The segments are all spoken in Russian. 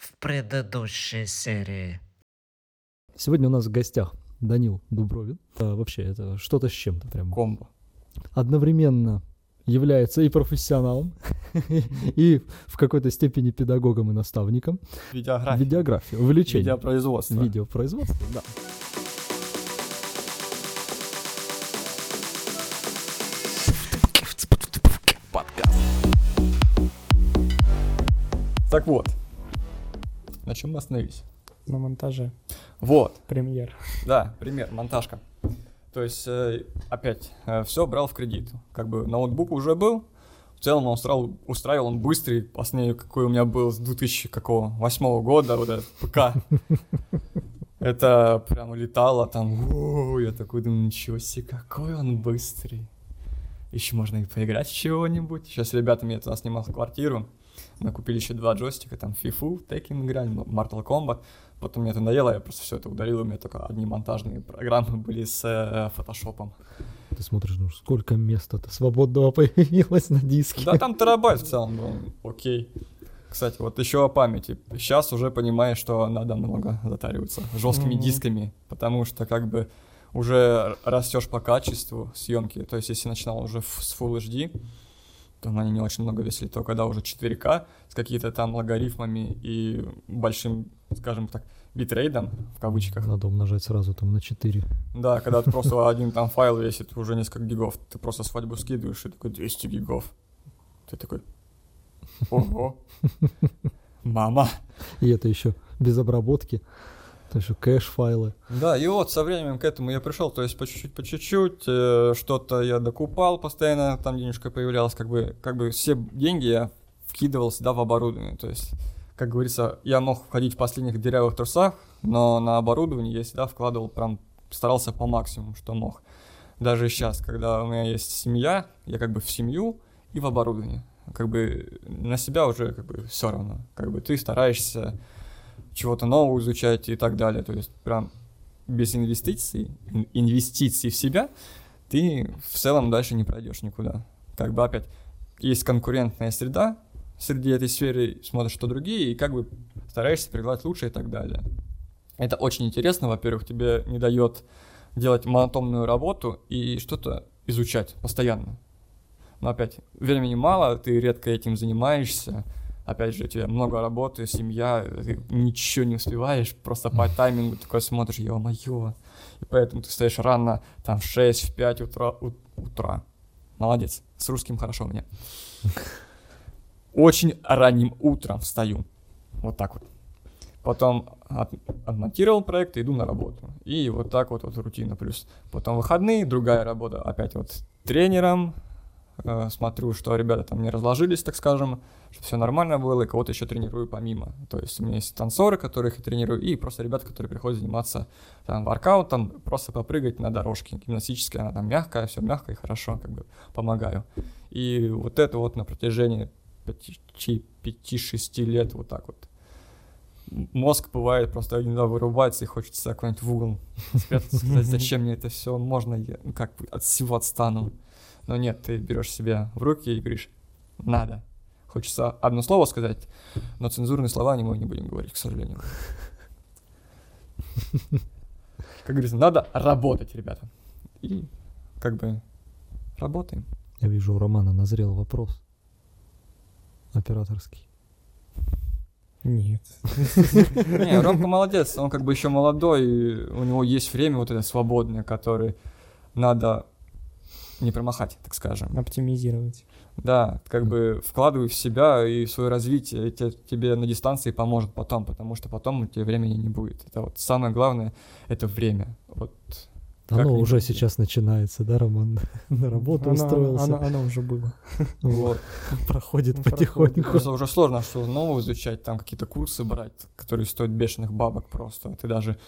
в предыдущей серии. Сегодня у нас в гостях Данил Дубровин. А, вообще, это что-то с чем-то прям. Комбо. Одновременно является и профессионалом, и в какой-то степени педагогом и наставником. Видеография. Видеография, увлечение. Видеопроизводство. Видеопроизводство, да. Так вот. На чем мы остановились? На монтаже. Вот. Премьер. Да, пример, монтажка. То есть, э, опять, все брал в кредит. Как бы ноутбук уже был, в целом он устраивал, устраивал он быстрый, последний, какой у меня был с 2008 года, вот этот ПК. Это прям летало там, «О, я такой думаю, ничего себе, какой он быстрый. Еще можно и поиграть в чего-нибудь. Сейчас ребятами я туда снимал квартиру. Мы купили еще два джойстика, там FIFA, Tekken играли, Mortal Kombat. Потом мне это надоело, я просто все это удалил, у меня только одни монтажные программы были с э, фотошопом. Ты смотришь, ну сколько места-то свободного появилось на диске. Да там терабайт в целом был, окей. Кстати, вот еще о памяти. Сейчас уже понимаешь, что надо много затариваться жесткими Мгм. дисками, потому что как бы уже растешь по качеству съемки. То есть, если начинал уже с Full HD, то они не очень много весили, то когда уже 4К с какими-то там логарифмами и большим, скажем так, битрейдом, в кавычках, Надо умножать сразу там на 4. да, когда ты просто один там файл весит уже несколько гигов, ты просто свадьбу скидываешь и такой 200 гигов. Ты такой, ого, мама. И это еще без обработки. Есть кэш-файлы. Да, и вот со временем к этому я пришел, то есть по чуть-чуть, по чуть-чуть, э, что-то я докупал постоянно, там денежка появлялась, как бы, как бы все деньги я вкидывал всегда в оборудование, то есть, как говорится, я мог входить в последних дырявых трусах, но на оборудование я всегда вкладывал прям, старался по максимуму, что мог. Даже сейчас, когда у меня есть семья, я как бы в семью и в оборудование. Как бы на себя уже как бы все равно. Как бы ты стараешься чего-то нового изучать и так далее. То есть прям без инвестиций, ин- инвестиций в себя, ты в целом дальше не пройдешь никуда. Как бы опять есть конкурентная среда, среди этой сферы смотришь, что другие, и как бы стараешься предлагать лучше и так далее. Это очень интересно, во-первых, тебе не дает делать монотонную работу и что-то изучать постоянно. Но опять, времени мало, ты редко этим занимаешься, опять же, у тебя много работы, семья, ты ничего не успеваешь, просто по таймингу такой смотришь, ё-моё. И поэтому ты встаешь рано, там, в 6, в 5 утра. у- утра. Молодец, с русским хорошо у меня. Очень ранним утром встаю. Вот так вот. Потом от- отмонтировал проект и иду на работу. И вот так вот, вот рутина. Плюс потом выходные, другая работа. Опять вот тренером, смотрю, что ребята там не разложились, так скажем, что все нормально было, и кого-то еще тренирую помимо. То есть у меня есть танцоры, которых я тренирую, и просто ребята, которые приходят заниматься там воркаутом, просто попрыгать на дорожке гимнастической, она там мягкая, все мягко и хорошо, как бы помогаю. И вот это вот на протяжении 5-6 лет вот так вот. Мозг бывает просто иногда вырубается и хочется куда-нибудь в угол сказать, зачем мне это все, можно я ну, как от всего отстану. Но нет, ты берешь себя в руки и говоришь, надо. Хочется одно слово сказать, но цензурные слова не мы не будем говорить, к сожалению. Как говорится, надо работать, ребята. И как бы работаем. Я вижу, у Романа назрел вопрос. Операторский. Нет. Не, Ромка молодец, он как бы еще молодой, и у него есть время вот это свободное, которое надо не промахать, так скажем. Оптимизировать. Да, как бы вкладывай в себя и в свое развитие, и те- тебе на дистанции поможет потом, потому что потом у тебя времени не будет. Это вот самое главное, это время. Вот Оно Как-нибудь. уже сейчас начинается, да, Роман? На работу Оно- устроился. Оно, оно уже было. Вот. Проходит Ну, потихоньку. Просто уже сложно что нового изучать, там какие-то курсы брать, которые стоят бешеных бабок просто. Ты даже как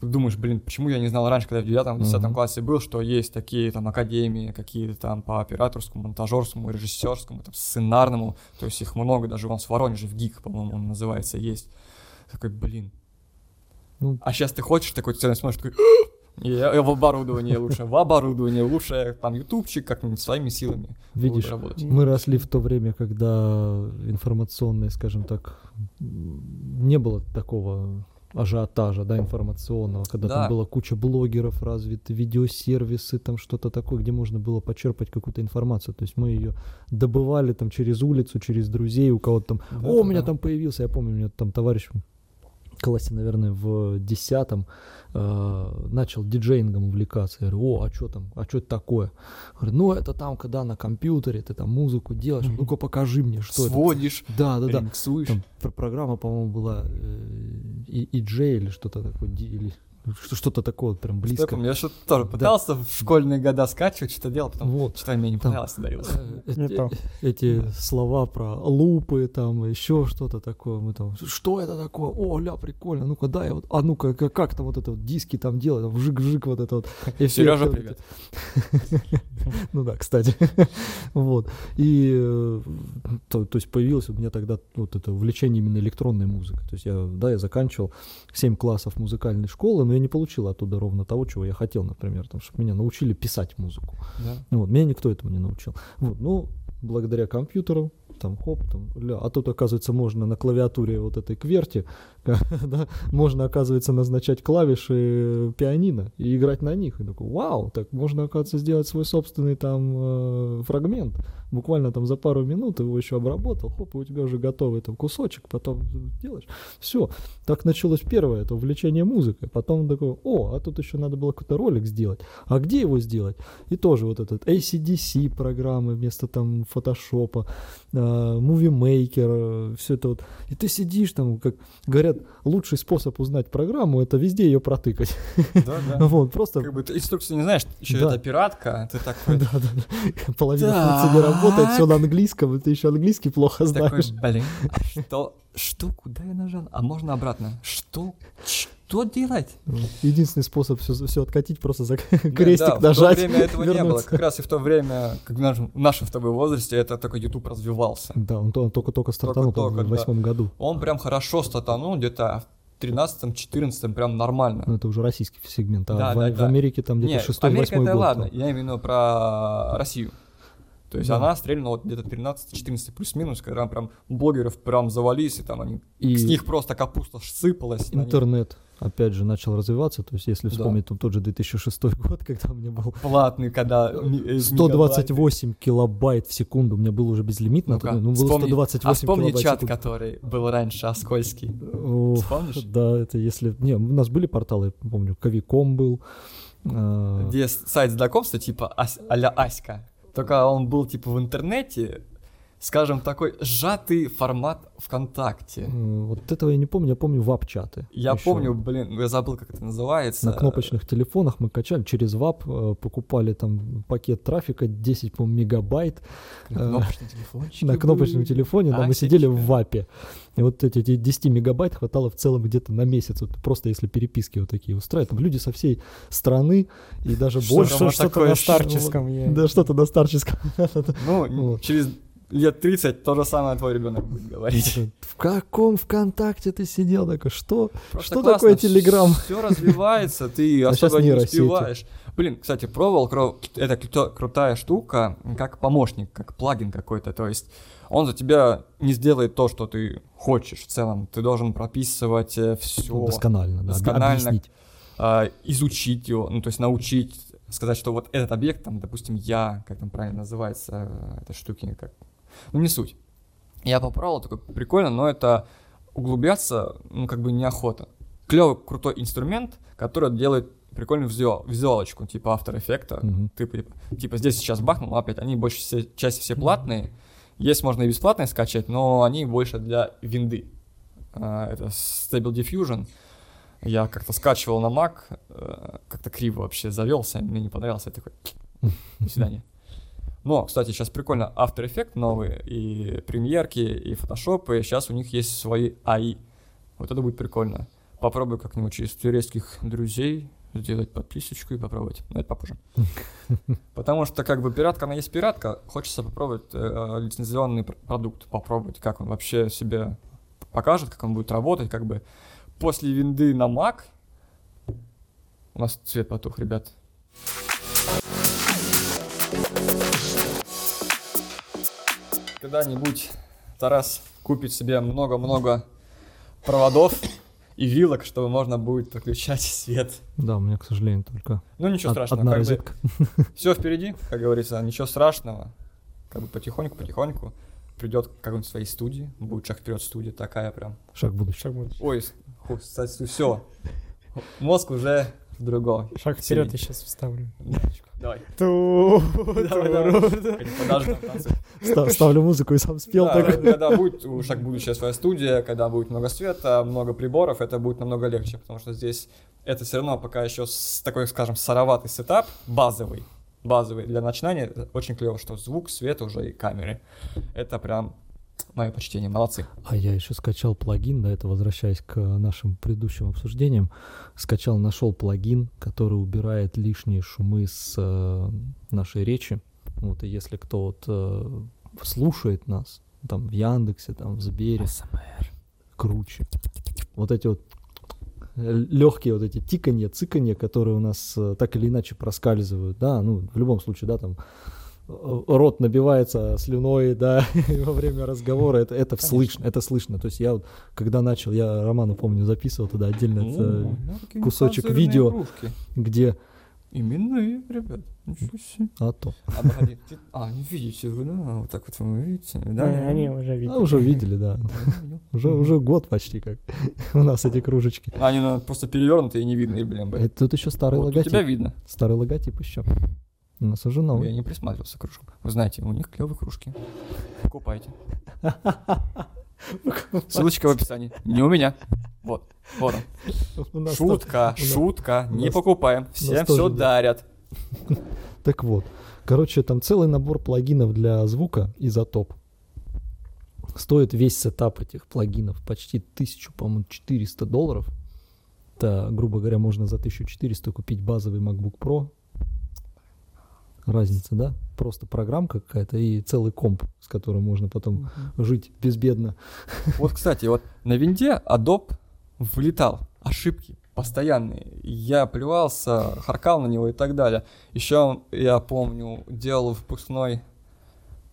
думаешь, блин, почему я не знал раньше, когда в девятом, десятом Мгм. классе был, что есть такие там академии, какие-то там по операторскому, монтажерскому, режиссерскому, там, сценарному, то есть их много, даже вон в Воронеже, в ГИК, по-моему, он называется, есть. Такой, блин. Ну. А сейчас ты хочешь такой цены смотришь, такой, И э, в оборудовании лучше, в оборудовании лучше, там, ютубчик как-нибудь своими силами. Видишь, работать. Мы росли в то время, когда информационные, скажем так, не было такого ажиотажа, да, информационного, когда Да. там была куча блогеров развиты, видеосервисы, там что-то такое, где можно было почерпать какую-то информацию. То есть мы ее добывали там через улицу, через друзей, у кого-то там, Да, о, да, у меня там появился, я помню, у меня там товарищ классе, наверное, в десятом э, начал диджеингом увлекаться. Я говорю, о, а что там, а что это такое? Говорю, ну это там, когда на компьютере ты там музыку делаешь, ну-ка покажи мне, что это. Сводишь, Да, да, да. ремиксуешь. Там пр- программа, по-моему, была э, и EJ или что-то такое, или что-то такое вот прям Я близко. помню, я что-то тоже Да. пытался в школьные года скачивать, что-то делал, потом Вот. что-то мне не понравилось. Э, Не эти- слова про лупы, там, еще что-то такое. Мы там, что это такое? О, ля, прикольно. Ну-ка, дай, вот, а ну-ка, как, как там вот это вот диски там делать, там, вжик-вжик вот это вот. Эффекты Сережа, привет. Ну да, кстати. Вот. И э, то, то есть появилось у меня тогда вот это увлечение именно электронной музыкой. То есть я, да, я заканчивал 7 классов музыкальной школы, но я не получил оттуда ровно того, чего я хотел, например, там, чтобы меня научили писать музыку. Да. Вот, меня никто этому не научил. Вот, ну, благодаря компьютеру, там, хоп, там, ля, а тут, оказывается, можно на клавиатуре вот этой кверти, да, можно, оказывается, назначать клавиши пианино и играть на них. И такой, вау, так можно, оказывается, сделать свой собственный там э, фрагмент. Буквально там за пару минут его еще обработал, хоп, и у тебя уже готовый там кусочек, потом делаешь. Все, так началось первое, это увлечение музыкой. Потом такой, о, а тут еще надо было какой-то ролик сделать. А где его сделать? И тоже вот этот ACDC программы вместо там фотошопа, э, Movie Maker, все это вот. И ты сидишь там, как говорят, лучший способ узнать программу, это везде ее протыкать. Да, да. Вот, просто... Как бы ты инструкции не знаешь, еще Да. это пиратка, ты такой, Да, да, да. Половина функций не работает, все на английском, и ты еще английский плохо такой, знаешь. блин, а что, что, куда я нажал? А можно обратно? Что, что делать? Единственный способ все, откатить, просто за Блин, крестик да, нажать. В то время этого не было. вернуться. Как раз и в то время, как в нашем, в нашем с тобой возрасте, это только YouTube развивался. Да, он, он только-только стартанул, Только-только, в восьмом году. Он прям хорошо стартанул где-то в 13-14 прям нормально. Ну, это уже российский сегмент, а Да, в, да, в да. Америке там где-то Не, шестой, Америка это год. ладно, там. я именно про Россию. То есть Да. она стрельнула вот где-то 13-14 плюс-минус, когда прям блогеров прям завались, и там они, И с них просто капуста сыпалась. на них. интернет, опять же, начал развиваться. То есть, если Да. вспомнить там, тот же 2006 год, когда у меня был Платный, когда... ми- э, 128 килобайт в секунду, у меня был уже безлимитно, Ну-ка, ну, было вспомни. 128 А вспомни чат, который был раньше, Оскольский. О, Вспомнишь? Да, это если... Не, у нас были порталы, помню, Кавиком был. а, Где сайт знакомства, типа а-ля Аська. Только он был типа в интернете, скажем, такой сжатый формат ВКонтакте. м, Вот этого я не помню, я помню вап-чаты. Я ещё. помню, блин, я забыл, как это называется. На кнопочных телефонах мы качали через ВАП, э, покупали там пакет трафика 10, по мегабайт. На э, кнопочном телефончике На кнопочном телефоне, да, мы сидели в. ВАПе. И вот эти, эти 10 мегабайт хватало в целом где-то на месяц. Вот просто если переписки вот такие устраивать. Там люди со всей страны и даже больше. что-то на старческом Да, что-то на старческом. Ну, через лет 30 то же самое твой ребенок будет говорить. В каком ВКонтакте ты сидел? Такой, что? Просто Что классно, такое Телеграм? Все развивается, ты А особо не успеваешь. Блин, кстати, пробовал, кро- это крутая штука, как помощник, как плагин какой-то. То есть он за тебя не сделает то, что ты хочешь в целом. Ты должен прописывать все, Досконально, да. досконально. Объяснить. изучить его, ну то есть научить, сказать, что вот этот объект, там, допустим, я, как там правильно называется, э, эта штуки, как, ну не суть. Я попробовал, такой прикольно, но это углубляться, ну как бы неохота. Клевый, крутой инструмент, который делает прикольную визуал- визуалочку, типа After Effects. Мгм. Ты, типа, типа здесь сейчас бахнул, опять, они больше все, часть все платные. Есть можно и бесплатные скачать, но они больше для винды. А, Это Stable Diffusion. Я как-то скачивал на Mac, э, как-то криво вообще завелся, мне не понравился, я такой, до свидания. Но, кстати, сейчас прикольно, After Effects новые, и премьерки, и фотошопы, сейчас у них есть свои АИ. Вот это будет прикольно. Попробую как-нибудь через турецких друзей сделать подписочку и попробовать. Но это попозже. Потому что как бы пиратка, она есть пиратка, хочется попробовать э, лицензионный пр- продукт, попробовать, как он вообще себе покажет, как он будет работать, как бы после винды на Mac У нас цвет потух, ребят. Когда-нибудь Тарас купит себе много-много проводов и вилок, чтобы можно будет подключать свет. Да, у меня, к сожалению, только Ну ничего од- страшного, одна как бы все впереди, как говорится, ничего страшного. Как бы потихоньку-потихоньку придет к какой-нибудь своей студии, будет шаг вперед студия такая прям. Шаг в будущее. Шаг, будущее. Ой, кстати, все. Мозг уже в другом. Шаг вперед я сейчас вставлю. Давай. Ставлю музыку и сам спел. Когда будет у шаг будущее своя студия, когда будет много света, много приборов, это будет намного легче, потому что здесь это все равно пока еще с такой, скажем, сыроватый сетап, базовый, базовый для начинания. Очень клево, что звук, свет уже и камеры. Это прям мое почтение, молодцы. А я еще скачал плагин, да, это возвращаясь к нашим предыдущим обсуждениям, скачал, нашел плагин, который убирает лишние шумы с э, нашей речи. Вот, и если кто вот э, слушает нас, там в Яндексе, там в Сбере, круче. Вот эти вот легкие вот эти тиканье, циканье, которые у нас э, так или иначе проскальзывают, да, ну, в любом случае, да, там э, рот набивается слюной, да, во время разговора, это, это слышно, это слышно. То есть я вот, когда начал, я Роману, помню, записывал туда отдельно, это, О, кусочек видео. игрушки. где, Именные, ребят. Ничего себе. а то, А, погоди, ты- А, не видите вы, да? Вот так вот вы видите, да? А, Они уже а, видели. уже видели, да, уже, уже год почти как у нас эти кружечки. Они ну, просто перевернутые и не видно, и, блин. Это тут еще старый Вот у логотип, тебя видно. старый логотип еще. Нас уже Я новый. не присматривался к кружкам. Вы знаете, у них клевые кружки. Купайте. Ссылочка в описании. Не у меня. Вот. Вот он. Шутка, шутка. Не покупаем. Всем все дарят. Так вот, короче, там целый набор плагинов для звука изотоп. Стоит весь сетап этих плагинов почти 1000, по-моему, 400 долларов. Это, грубо говоря, можно за 1400 купить базовый MacBook Pro. Разница, да? Просто программка какая-то и целый комп, с которым можно потом жить безбедно. Вот, кстати, вот на винде Adobe вылетал. Ошибки постоянные. Я плевался, харкал на него и так далее. Еще я помню, делал выпускной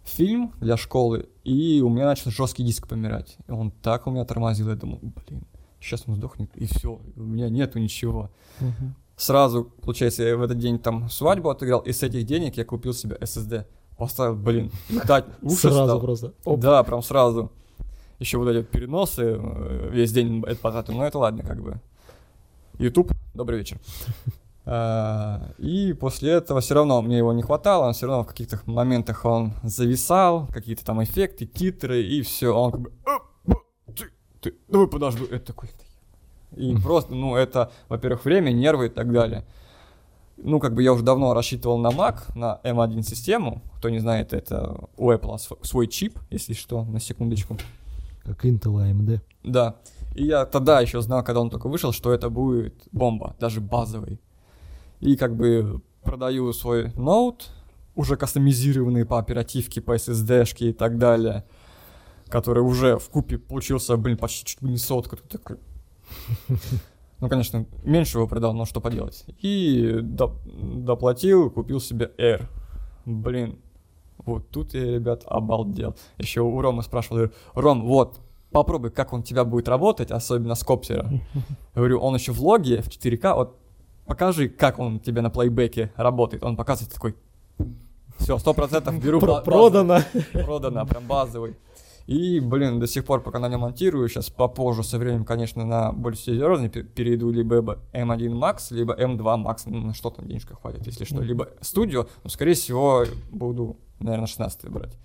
фильм для школы, и у меня начал жесткий диск помирать. И он так у меня тормозил, я думал, блин, сейчас он сдохнет, и все, у меня нету ничего. Мгм. Сразу, получается, я в этот день там свадьбу отыграл, и с этих денег я купил себе SSD. Поставил, блин, летать уши Сразу стал. просто. Оп. Да, прям сразу. Еще вот эти переносы, э, весь день это потратил, но это ладно, как бы. YouTube, добрый вечер. А, И после этого все равно мне его не хватало, он все равно в каких-то моментах он зависал, какие-то там эффекты, титры, и все, он как бы... «А, а, Ты, ты, давай подожду. Это такой... И просто, ну, это, во-первых, время, нервы и так далее. Ну, как бы я уже давно рассчитывал на Mac, на M1 систему. Кто не знает, это у Apple св- свой чип, если что, на секундочку. Как Intel AMD. Да. И я тогда еще знал, когда он только вышел, что это будет бомба, даже базовый. И как бы продаю свой ноут, уже кастомизированный по оперативке, по SSD-шке и так далее, который уже в купе получился, блин, почти чуть не сотка. Ты такой... Ну, конечно, меньше его продал, но что поделать. И доп- доплатил, купил себе Air. Блин, вот тут я, ребят, обалдел. Еще у Ромы спрашивал, говорю, Ром, вот, попробуй, как он у тебя будет работать, особенно с коптера. Говорю, он еще в логе, в 4К, вот покажи, как он тебе на плейбеке работает. Он показывает такой, все, сто процентов беру Продано. базовый». продано, прям базовый. И, блин, до сих пор, пока на нем монтирую, сейчас попозже, со временем, конечно, на более серьезный пе- перейду либо M1 Max, либо M2 Max, ну, на что там денежка хватит, если что, либо студио, но, скорее всего, буду, наверное, 16 брать.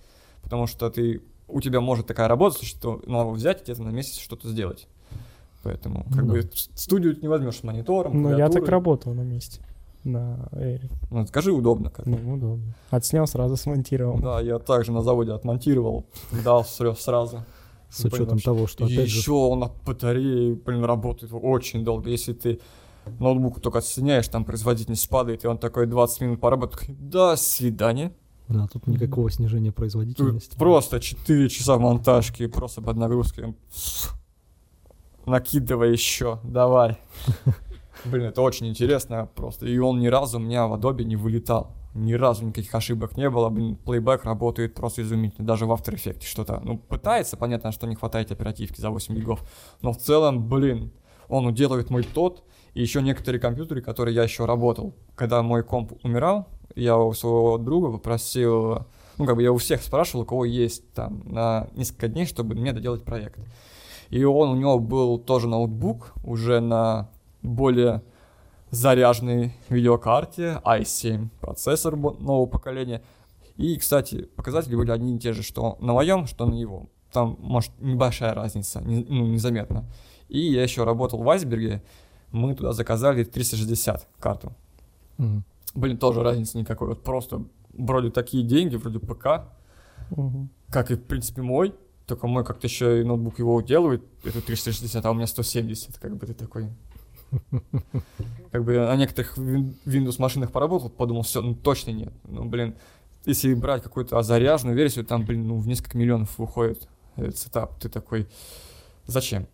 Потому что ты, у тебя может такая работа, что надо взять и где-то на месяц что-то сделать. Поэтому, как Ну бы, да. с- студию не возьмешь с монитором, Ну, я так работал на месте. На Эре. Ну, скажи, удобно как. Ну, удобно. Отснял, сразу смонтировал. Да, я также на заводе отмонтировал, дал сразу. С учетом того, что И опять же еще он от батареи, блин, работает очень долго. Если ты ноутбук только отсоединяешь, там производительность падает, и он такой 20 минут поработает, такой, до свидания. Да, тут никакого снижения Тут производительности. просто 4 часа монтажки, просто под нагрузкой. Накидывай еще, давай. Блин, это очень интересно просто. И он ни разу у меня в Adobe не вылетал. Ни разу никаких ошибок не было. Блин, плейбэк работает просто изумительно. Даже в After Effects что-то. Ну, пытается, понятно, что не хватает оперативки за 8 гигов. Но в целом, блин, он уделывает мой тот. И еще некоторые компьютеры, которые я еще работал. Когда мой комп умирал, я у своего друга попросил... Ну, как бы я у всех спрашивал, у кого есть там на несколько дней, чтобы мне доделать проект. И он, у него был тоже ноутбук, уже на более заряженной видеокарте, i7 процессор нового поколения. И, кстати, показатели были одни и те же, что на моем, что на его. Там, может, небольшая разница, не- ну, незаметно. И я еще работал в Айсберге, мы туда заказали 360 карту. Мгм. Блин, тоже разницы никакой. Вот просто вроде такие деньги, вроде ПК, Мгм. как и, в принципе, мой. Только мой как-то еще и ноутбук его уделывает, это 360, а у меня 170, как бы ты такой. Как бы на некоторых Windows машинах поработал, подумал, все, ну точно нет. Ну, блин, если брать какую-то заряженную версию, там, блин, ну, в несколько миллионов выходит этот сетап. Ты такой, зачем?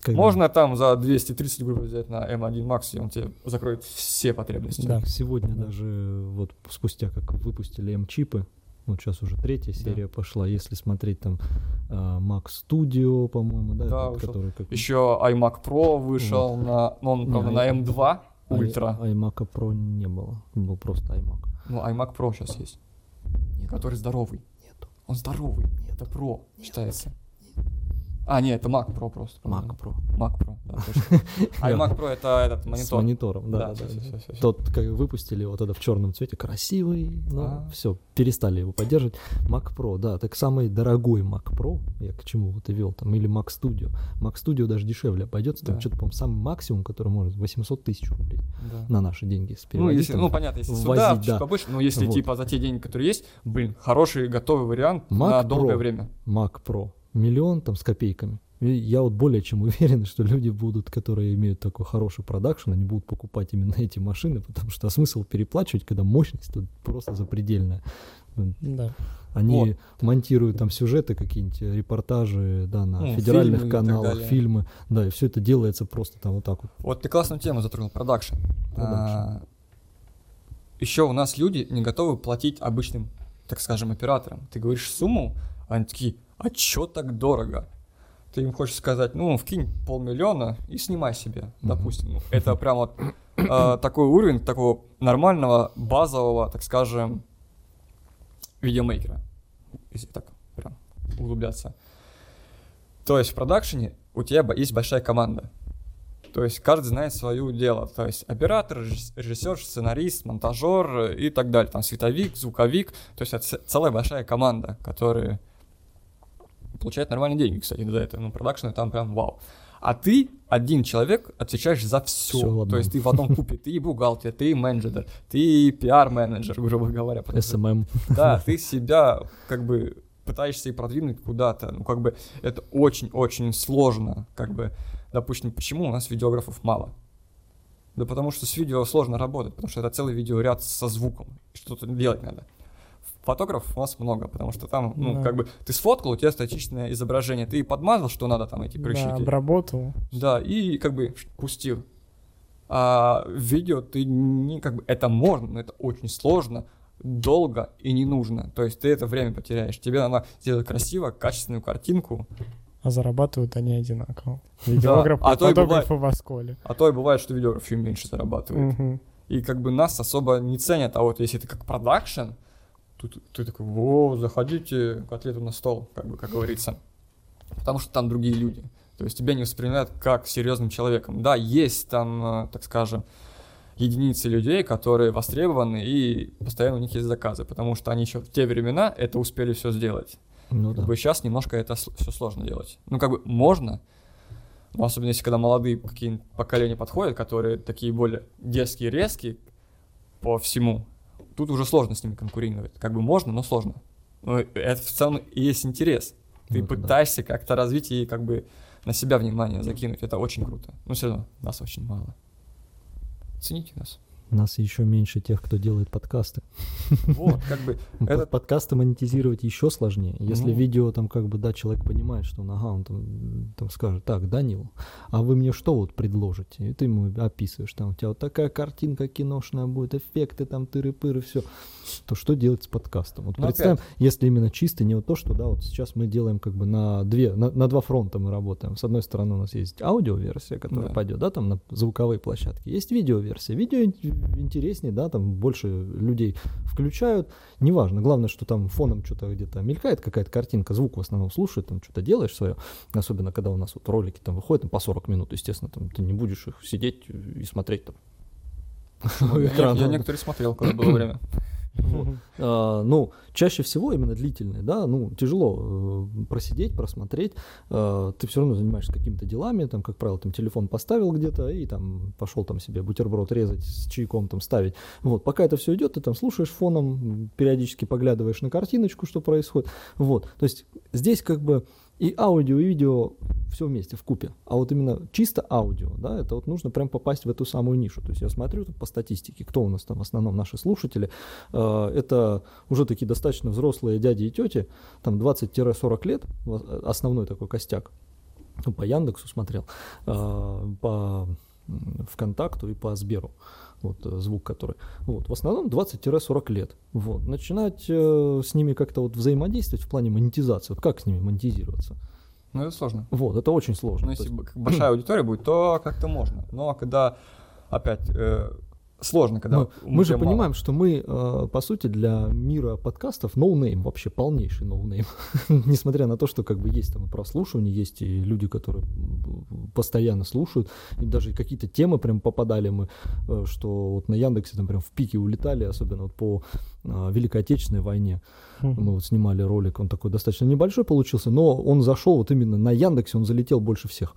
Когда- Можно там за 230 грубо взять на M1 Max, и он тебе закроет все потребности. Да. Сегодня Да. даже вот спустя как выпустили М-чипы, ну сейчас уже третья Да. серия пошла, если смотреть там а, Mac Studio, по-моему, да, Да, этот, который как Еще iMac Pro вышел на, ну, он, правда, на i- M2 Ultra. i- iMac Pro не было, был просто iMac. Ну, iMac Pro сейчас есть, Нет, который здоровый. нету. Он здоровый, это Pro считается. А, нет, это Mac Pro просто. Mac. Pro. Mac Pro, да, точно. А iMac Pro это этот С монитор. монитором, да, да, да. всё, да. Тот, как выпустили его тогда в черном цвете, красивый, но А. все, перестали его поддерживать. Mac Pro, да, так самый дорогой Mac Pro, я к чему вот и вел там, или Mac Studio. Mac Studio даже дешевле обойдется, там Да. что-то, по-моему, самый максимум, который может, 800 тысяч рублей Да. на наши деньги. с Ну, если, там. ну, понятно, если сюда да. чуть побольше, но если Вот. типа за те деньги, которые есть, блин, хороший готовый вариант Mac на долгое Pro. время. Mac Pro. Миллион там с копейками. И я вот более чем уверен, что люди будут, которые имеют такой хороший продакшн, они будут покупать именно эти машины, потому что а смысл переплачивать, когда мощность тут просто запредельная. Да. Они Вот. монтируют там сюжеты, какие-нибудь репортажи, да, на Ну, федеральных фильмы каналах, фильмы, да, и все это делается просто там вот так вот. Вот ты классную тему затронул, продакшн. Продакшн. Еще у нас люди не готовы платить обычным, так скажем, операторам. Ты говоришь сумму, а они такие, а чё так дорого? Ты им хочешь сказать, ну, вкинь полмиллиона и снимай себе, допустим. Ну, это прям вот э, такой уровень такого нормального, базового, так скажем, видеомейкера. Если так прям углубляться. То есть в продакшене у тебя есть большая команда. То есть каждый знает свое дело. То есть оператор, режисс- режиссер, сценарист, монтажер и так далее. Там световик, звуковик. То есть это целая большая команда, которая получает нормальные деньги, кстати, за это. Ну, продакшн там прям вау. А ты, один человек, отвечаешь за все. Всё в одном. То есть ты в одном купе, ты и бухгалтер, ты и менеджер, ты и пиар-менеджер, грубо говоря. SMM. да, ты себя как бы пытаешься и продвинуть куда-то. Ну, как бы это очень-очень сложно. Как бы, допустим, почему у нас видеографов мало? Да потому что с видео сложно работать, потому что это целый видеоряд со звуком. Что-то делать надо. Фотографов у нас много, потому что там, ну, Да. как бы, ты сфоткал, у тебя статичное изображение, ты подмазал, что надо там эти Да, прыщики. обработал. Да, и как бы пустил. А видео ты не как бы это можно, но это очень сложно, долго и не нужно. То есть ты это время потеряешь. Тебе надо сделать красиво, качественную картинку. А зарабатывают они одинаково. Видеографы а и то и фотографы в Осколе. А то и бывает, что видеограф меньше зарабатывает. Мгм. И как бы нас особо не ценят. А вот если ты как продакшн, тут ты такой, о, заходите, котлету на стол, как бы, как говорится. Потому что там другие люди. То есть тебя не воспринимают как серьезным человеком. Да, есть там, э, так скажем, единицы людей, которые востребованы, и постоянно у них есть заказы, потому что они еще в те времена это успели все сделать. Ну Как да. бы сейчас немножко это все сложно делать. Ну, как бы можно, но особенно если когда молодые какие-нибудь поколения подходят, которые такие более дерзкие, резкие по всему, тут уже сложно с ними конкурировать. Как бы можно, но сложно. Но это в целом и есть интерес. Ты Ну, это да. пытаешься как-то развить и как бы на себя внимание закинуть. Это очень круто. Но все равно нас очень мало. Цените нас. Нас еще меньше тех, кто делает подкасты. Вот, как бы, этот Подкасты монетизировать еще сложнее. Если Ну. видео там как бы, да, человек понимает, что он, ага, он там, там скажет, так, Данил, а вы мне что вот предложите? И ты ему описываешь, там у тебя вот такая картинка киношная будет, эффекты там, тыры-пыры, все. То что делать с подкастом? Вот Ну, представим, если именно чисто не вот то, что, да, вот сейчас мы делаем как бы на две, на, на два фронта мы работаем. С одной стороны у нас есть аудиоверсия, которая Да. пойдет, да, там на звуковые площадки. Есть видеоверсия. Видео интереснее, да, там больше людей включают. Неважно, главное, что там фоном что-то где-то мелькает какая-то картинка, звук в основном слушает, там что-то делаешь свое. Особенно, когда у нас вот ролики там выходят там, по 40 минут, естественно, там ты не будешь их сидеть и смотреть там. в я, я некоторые смотрел, когда было время. А, ну, чаще всего именно длительные, да, ну, тяжело э, просидеть, просмотреть, э, ты все равно занимаешься какими-то делами, там, как правило, там телефон поставил где-то и там пошел там себе бутерброд резать, с чайком там ставить. Вот, пока это все идет, ты там слушаешь фоном, периодически поглядываешь на картиночку, что происходит. Вот, то есть здесь как бы и аудио, и видео все вместе, в купе. А вот именно чисто аудио, да, это вот нужно прям попасть в эту самую нишу. То есть я смотрю по статистике, кто у нас там в основном наши слушатели. Э, Это уже такие достаточно взрослые дяди и тети, там 20-40 лет, основной такой костяк. Ну, по Яндексу смотрел, э, по ВКонтакту и по Сберу, вот э, звук который. Вот, в основном 20-40 лет. Вот. Начинать э, с ними как-то вот взаимодействовать в плане монетизации. Вот как с ними монетизироваться? Ну, это сложно. Вот, это очень сложно. Ну, если есть- большая аудитория будет, то как-то можно. Но когда, опять, э, сложно, когда... Ну, мы же мало. понимаем, что мы, э, по сути, для мира подкастов no name, вообще полнейший no name. Несмотря на то, что как бы есть там и прослушивание, есть и люди, которые постоянно слушают, и даже какие-то темы прям попадали мы, э, что вот на Яндексе там прям в пике улетали, особенно вот по э, Великой Отечественной войне. Мы вот снимали ролик, он такой достаточно небольшой получился, но он зашел вот именно на Яндексе, он залетел больше всех.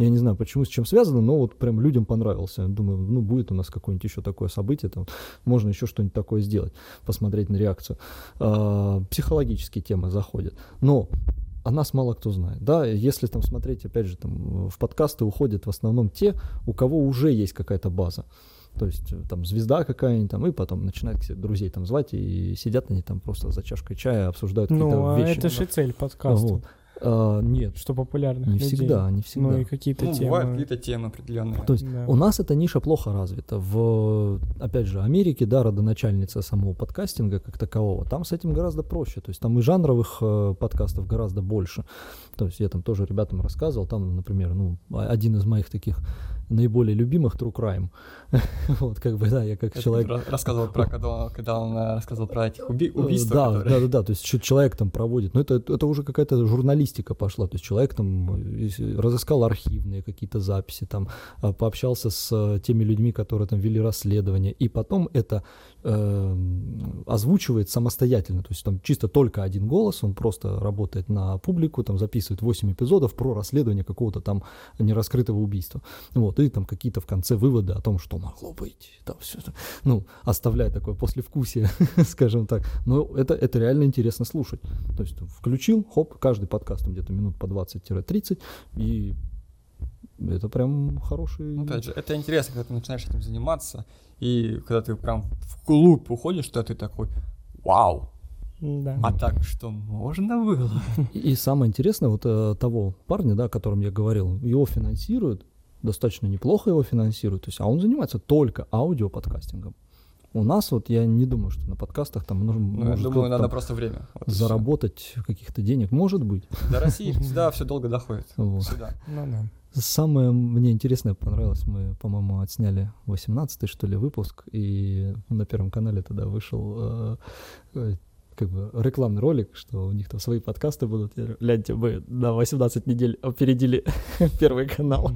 Я не знаю, почему, с чем связано, но вот прям людям понравился. Думаю, ну будет у нас какое-нибудь еще такое событие, там можно еще что-нибудь такое сделать, посмотреть на реакцию. А, психологические темы заходят. Но о нас мало кто знает. Да, если там смотреть, опять же, там в подкасты уходят в основном те, у кого уже есть какая-то база. То есть э, там звезда какая-нибудь там, и потом начинают себе друзей там звать, и сидят они там просто за чашкой чая, обсуждают какие-то Ну, а вещи. это же цель подкаста. Вот. А, нет, Что популярных не людей. всегда, не всегда. Ну и какие-то Ну, темы. бывают какие-то темы определенные. То есть Да. у нас эта ниша плохо развита. В, опять же, Америке, да, родоначальница самого подкастинга как такового, там с этим гораздо проще. То есть там и жанровых э, подкастов гораздо больше. То есть я там тоже ребятам рассказывал, там, например, ну, один из моих таких наиболее любимых True Crime. вот, как бы, да, я как Я человек... ра- рассказывал про, когда он, когда он э, рассказывал про этих уби- Э, убийства. Да, которые- да, да, да. То есть человек там проводит. Ну, это, это уже какая-то журналистика пошла. То есть человек там э, разыскал архивные какие-то записи, там пообщался с теми людьми, которые там вели расследование, и потом это э, озвучивает самостоятельно. То есть там чисто только один голос, он просто работает на публику, там записывает 8 эпизодов про расследование какого-то там нераскрытого убийства. Вот, и там какие-то в конце выводы о том, что могло быть. Там все ну, оставляет такое послевкусие, скажем так. Но это, это реально интересно слушать. То есть включил, хоп, каждый подкаст там где-то минут по 20-30, и это прям хороший... Ну, Опять же, это интересно, когда ты начинаешь этим заниматься, и когда ты прям в клуб уходишь, что ты такой, вау, Да. а так что можно было? И, и самое интересное, вот э, того парня, да, о котором я говорил, его финансируют, достаточно неплохо его финансируют, то есть, а он занимается только аудиоподкастингом. У нас вот я не думаю, что на подкастах там нужно Ну, я может думаю, кто-то надо там просто время. Вот заработать каких-то денег, может быть. До России всегда все долго доходит. Вот. Всегда. Ну да. Самое мне интересное понравилось, мы, по-моему, отсняли 18-й, что ли, выпуск, и на Первом канале тогда вышел э, э, как бы рекламный ролик, что у них там свои подкасты будут. Я говорю, гляньте, мы на 18 недель опередили Первый канал.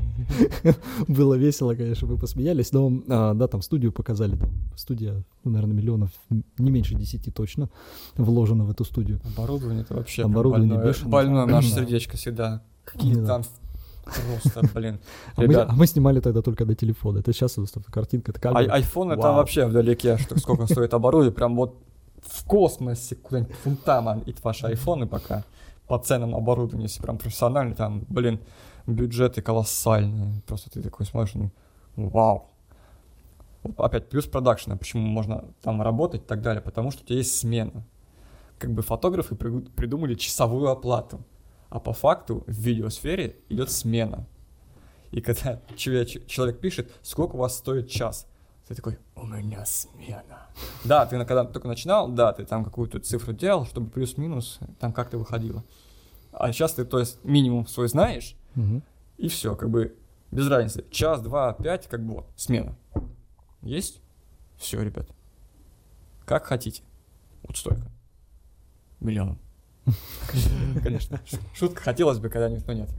Было весело, конечно, мы посмеялись, но, а, да, там студию показали, там студия, ну, наверное, миллионов, не меньше 10 точно вложено в эту студию. Оборудование это вообще Оборудование больное, бешеное. больное наше сердечко всегда. Какие Да. там просто, блин. А мы, Ребят, а мы снимали тогда только до телефона. Это сейчас эта картинка, это камера. ай- айфон это вообще вдалеке, что сколько стоит оборудование, прям вот в космосе куда-нибудь фунтам и ваши айфоны пока по ценам оборудования, если прям профессионально, там, блин, бюджеты колоссальные. Просто ты такой смотришь, ну, вау. Опять плюс продакшена, почему можно там работать и так далее, потому что у тебя есть смена. Как бы фотографы при- придумали часовую оплату, а по факту в видеосфере идет смена. И когда человек, пишет, сколько у вас стоит час, ты такой, у меня смена. Да, ты когда только начинал, да, ты там какую-то цифру делал, чтобы плюс-минус там как-то выходило. А сейчас ты, то есть, минимум свой знаешь, Мгм. и все, как бы без разницы. Час, два, пять, как бы вот, смена. Есть? Все, ребят. Как хотите. Вот столько. Миллионом. Конечно. Шутка хотелось бы когда-нибудь, но нет.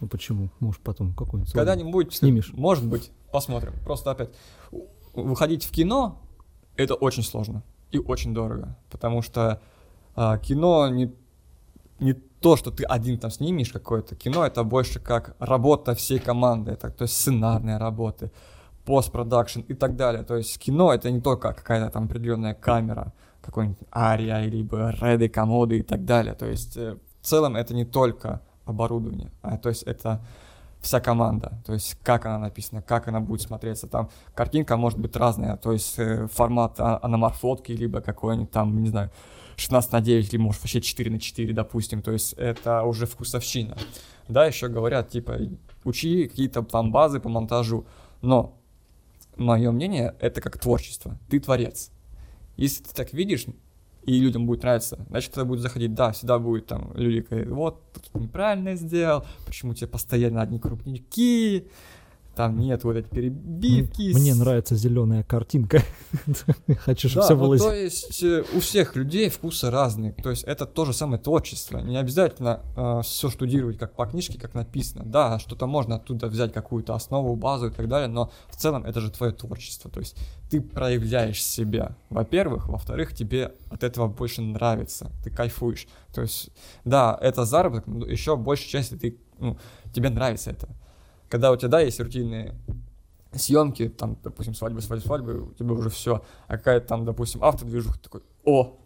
Ну почему? Может потом какой-нибудь... Когда-нибудь Снимешь. Может быть. Посмотрим. Просто опять. Выходить в кино это очень сложно и очень дорого. Потому что а, кино не, не то, что ты один там снимешь какое-то. Кино это больше как работа всей команды. Это, то есть сценарные работы, постпродакшн и так далее. То есть кино это не только какая-то там определенная камера, какой-нибудь ария, либо реды, комоды и так далее. То есть э, в целом это не только оборудование, а то есть это вся команда, то есть как она написана, как она будет смотреться. Там картинка может быть разная, то есть э, формат а- аноморфотки, либо какой-нибудь там, не знаю, 16 на 9, или может вообще 4 на 4, допустим, то есть это уже вкусовщина. Да, еще говорят, типа, учи какие-то там базы по монтажу, но мое мнение, это как творчество, ты творец. Если ты так видишь, и людям будет нравиться, значит, это будет заходить. Да, всегда будет там люди говорят, вот, тут неправильно сделал, почему тебе постоянно одни крупники, там нет вот эти перебивки. Мне нравится зеленая картинка. Хочу, чтобы Да, все ну, было... то зе- есть э, у всех людей вкусы разные. То есть это то же самое творчество. Не обязательно все штудировать как по книжке, как написано. Да, что-то можно оттуда взять какую-то основу, базу и так далее, но в целом это же твое творчество. То есть ты проявляешь себя. Во-первых, во-вторых, тебе от этого больше нравится, ты кайфуешь. То есть, да, это заработок, но еще большей части ты, ну, тебе нравится это. Когда у тебя, да, есть рутинные съемки, там, допустим, свадьбы, свадьбы, свадьбы, у тебя уже все, а какая-то там, допустим, автодвижуха, ты такой, о,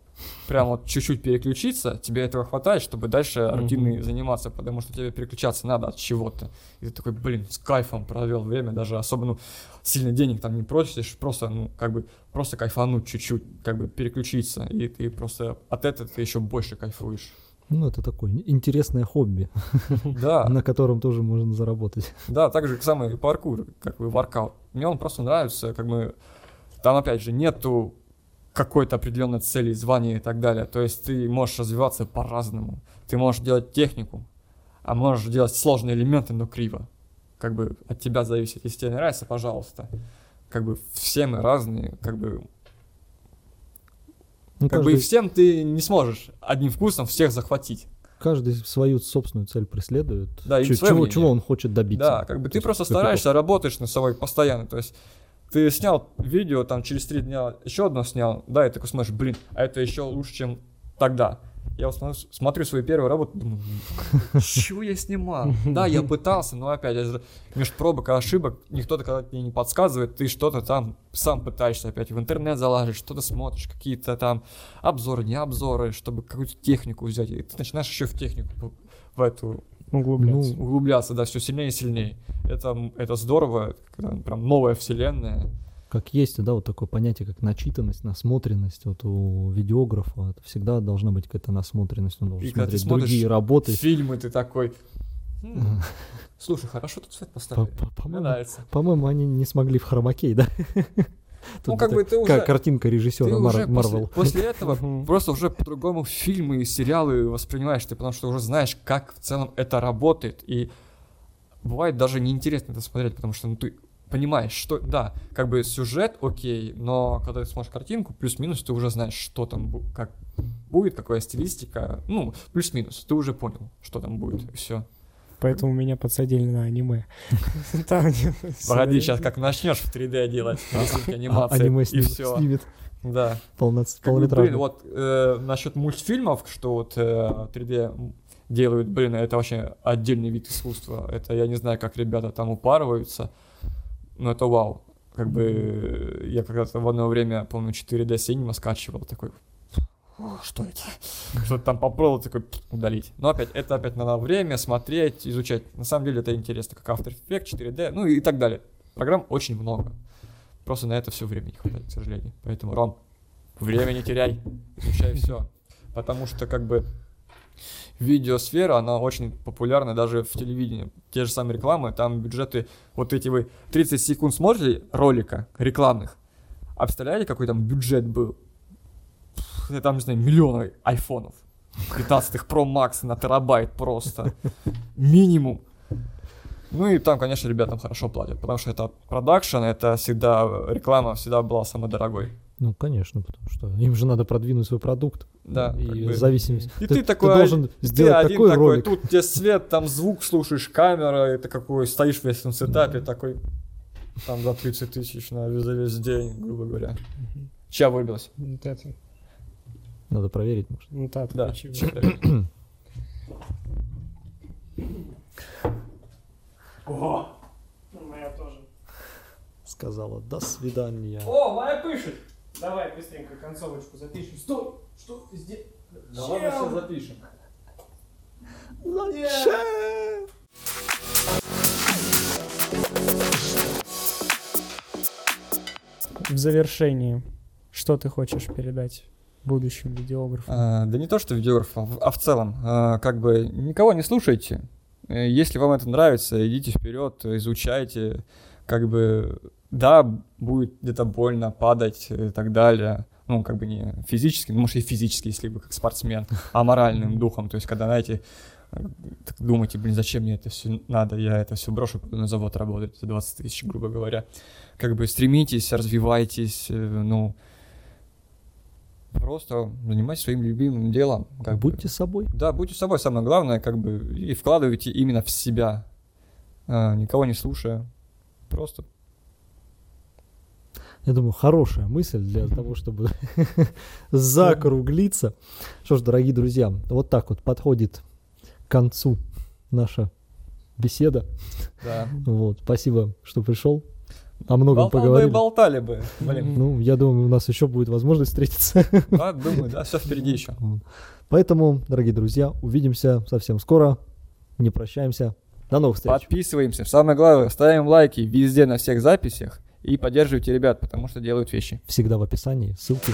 прям вот чуть-чуть переключиться, тебе этого хватает, чтобы дальше рутиной заниматься, потому что тебе переключаться надо от чего-то. И ты такой, блин, с кайфом провел время, даже особо, ну, сильно денег там не просишь, просто, ну, как бы, просто кайфануть чуть-чуть, как бы переключиться, и ты просто от этого ты еще больше кайфуешь. Ну, это такое интересное хобби, Да. на котором тоже можно заработать. Да, так же самый паркур, как бы воркаут. Мне он просто нравится, как бы там опять же нету какой-то определенной цели, звания и так далее. То есть ты можешь развиваться по-разному. Ты можешь делать технику, а можешь делать сложные элементы, но криво. Как бы от тебя зависит. Если тебе нравится, пожалуйста. Как бы все мы разные, как бы Ну, как бы и каждый, всем ты не сможешь одним вкусом всех захватить. каждый свою собственную цель преследует. Да, своё чего, мнение. чего он хочет добиться. Да, как бы ты просто стараешься, работаешь над собой постоянно. То есть ты снял видео, там через три дня еще одно снял, да, и такой смотришь, блин, а это еще лучше, чем тогда. Я вот смотрю, свою первую работу, думаю, чего я снимал? Да, я пытался, но опять, это же между пробок и ошибок, никто когда тебе не подсказывает, ты что-то там сам пытаешься опять в интернет залазить, что-то смотришь, какие-то там обзоры, не обзоры, чтобы какую-то технику взять, и ты начинаешь еще в технику, в эту Углубляться. Ну, углубляться, да, все сильнее и сильнее. Это, это здорово, когда прям новая вселенная. Как есть, да, вот такое понятие, как начитанность, насмотренность. Вот у видеографа это всегда должна быть какая-то насмотренность. Он должен И когда ты смотреть другие работы. Фильмы ты такой. «М, Слушай, хорошо тут свет По- поставили. По-моему, нравится. по-моему, они не смогли в хромакей, да? Тут как бы ты уже- Картинка режиссера Мар- Марвел. после, после этого просто уже по-другому фильмы и сериалы воспринимаешь ты, потому что уже знаешь, как в целом это работает. И бывает даже неинтересно это смотреть, потому что ну, ты понимаешь, что, да, как бы сюжет окей, но когда ты смотришь картинку, плюс-минус, ты уже знаешь, что там как будет, какая стилистика, ну, плюс-минус, ты уже понял, что там будет, и все. Поэтому меня подсадили на аниме. Погоди, сейчас как начнешь в 3D делать, А- анимации, Аниме и все. снимет Да. полноц- Как бы, полнометражный. блин, вот э, насчет мультфильмов, что вот э, 3D делают, блин, это вообще отдельный вид искусства. Это я не знаю, как ребята там упарываются, но это вау. Как бы э, я когда-то в одно время, помню, 4D синема скачивал, такой, «О, что это? Что-то там попробовал, такой, «Пф, удалить. Но опять, это опять надо время смотреть, изучать. На самом деле это интересно, как After Effects, 4D, ну и так далее. Программ очень много. Просто на это все время не хватает, к сожалению. Поэтому, Ром, время не теряй, изучай все. Потому что, как бы, видеосфера, она очень популярна даже в телевидении. Те же самые рекламы, там бюджеты, вот эти вы 30 секунд смотрели ролика рекламных, а представляете, какой там бюджет был? Пф, Там, не знаю, миллионы айфонов. 15 Pro Max на терабайт просто. Минимум. Ну и там, конечно, ребятам хорошо платят, потому что это продакшн, это всегда, реклама всегда была самой дорогой. Ну, конечно, потому что им же надо продвинуть свой продукт. Да, И как бы. в зависимости. И ты, такой, должен ты сделать один такой такой, ролик. тут тебе свет, там звук слушаешь, камера, и ты какой стоишь в этом сетапе, такой, там за 30 тысяч на за весь день, грубо говоря. Чья выбилась? Вот это. Надо проверить, может. Ну так, Да. чья выбилась? Моя тоже. Сказала, до свидания. О, моя пишет! Давай быстренько концовочку запишем. Стой! Что ты сделал? Чем? запишем. В завершении, что ты хочешь передать будущим видеографам? А, да не то, что видеограф, а в, а целом, а, как бы никого не слушайте. Э, Если вам это нравится, идите вперед, изучайте. Как бы, да, будет где-то больно падать и так далее. Ну, как бы не физически, ну, может, и физически, если вы как спортсмен, а моральным духом. То есть, когда, знаете, э, так думаете, блин, зачем мне это все надо, я это все брошу, пойду на завод работать за 20 тысяч, грубо говоря. Как бы стремитесь, развивайтесь, э, ну, просто занимайтесь своим любимым делом. Как бы. Будьте собой. Да, будьте собой, самое главное, как бы, и вкладывайте именно в себя, а, никого не слушая, просто. Я думаю, хорошая мысль для того, чтобы закруглиться. Что ж, дорогие друзья, вот так вот подходит к концу наша беседа. Да. Вот, спасибо, что пришел. О многом Болтал бы и поговорили. болтали бы, блин. Ну, я думаю, у нас еще будет возможность встретиться. Да, думаю, да, все впереди еще. Поэтому, дорогие друзья, увидимся совсем скоро. Не прощаемся. До новых встреч. Подписываемся. Самое главное, ставим лайки везде на всех записях и поддерживайте ребят, потому что делают вещи. Всегда в описании ссылки.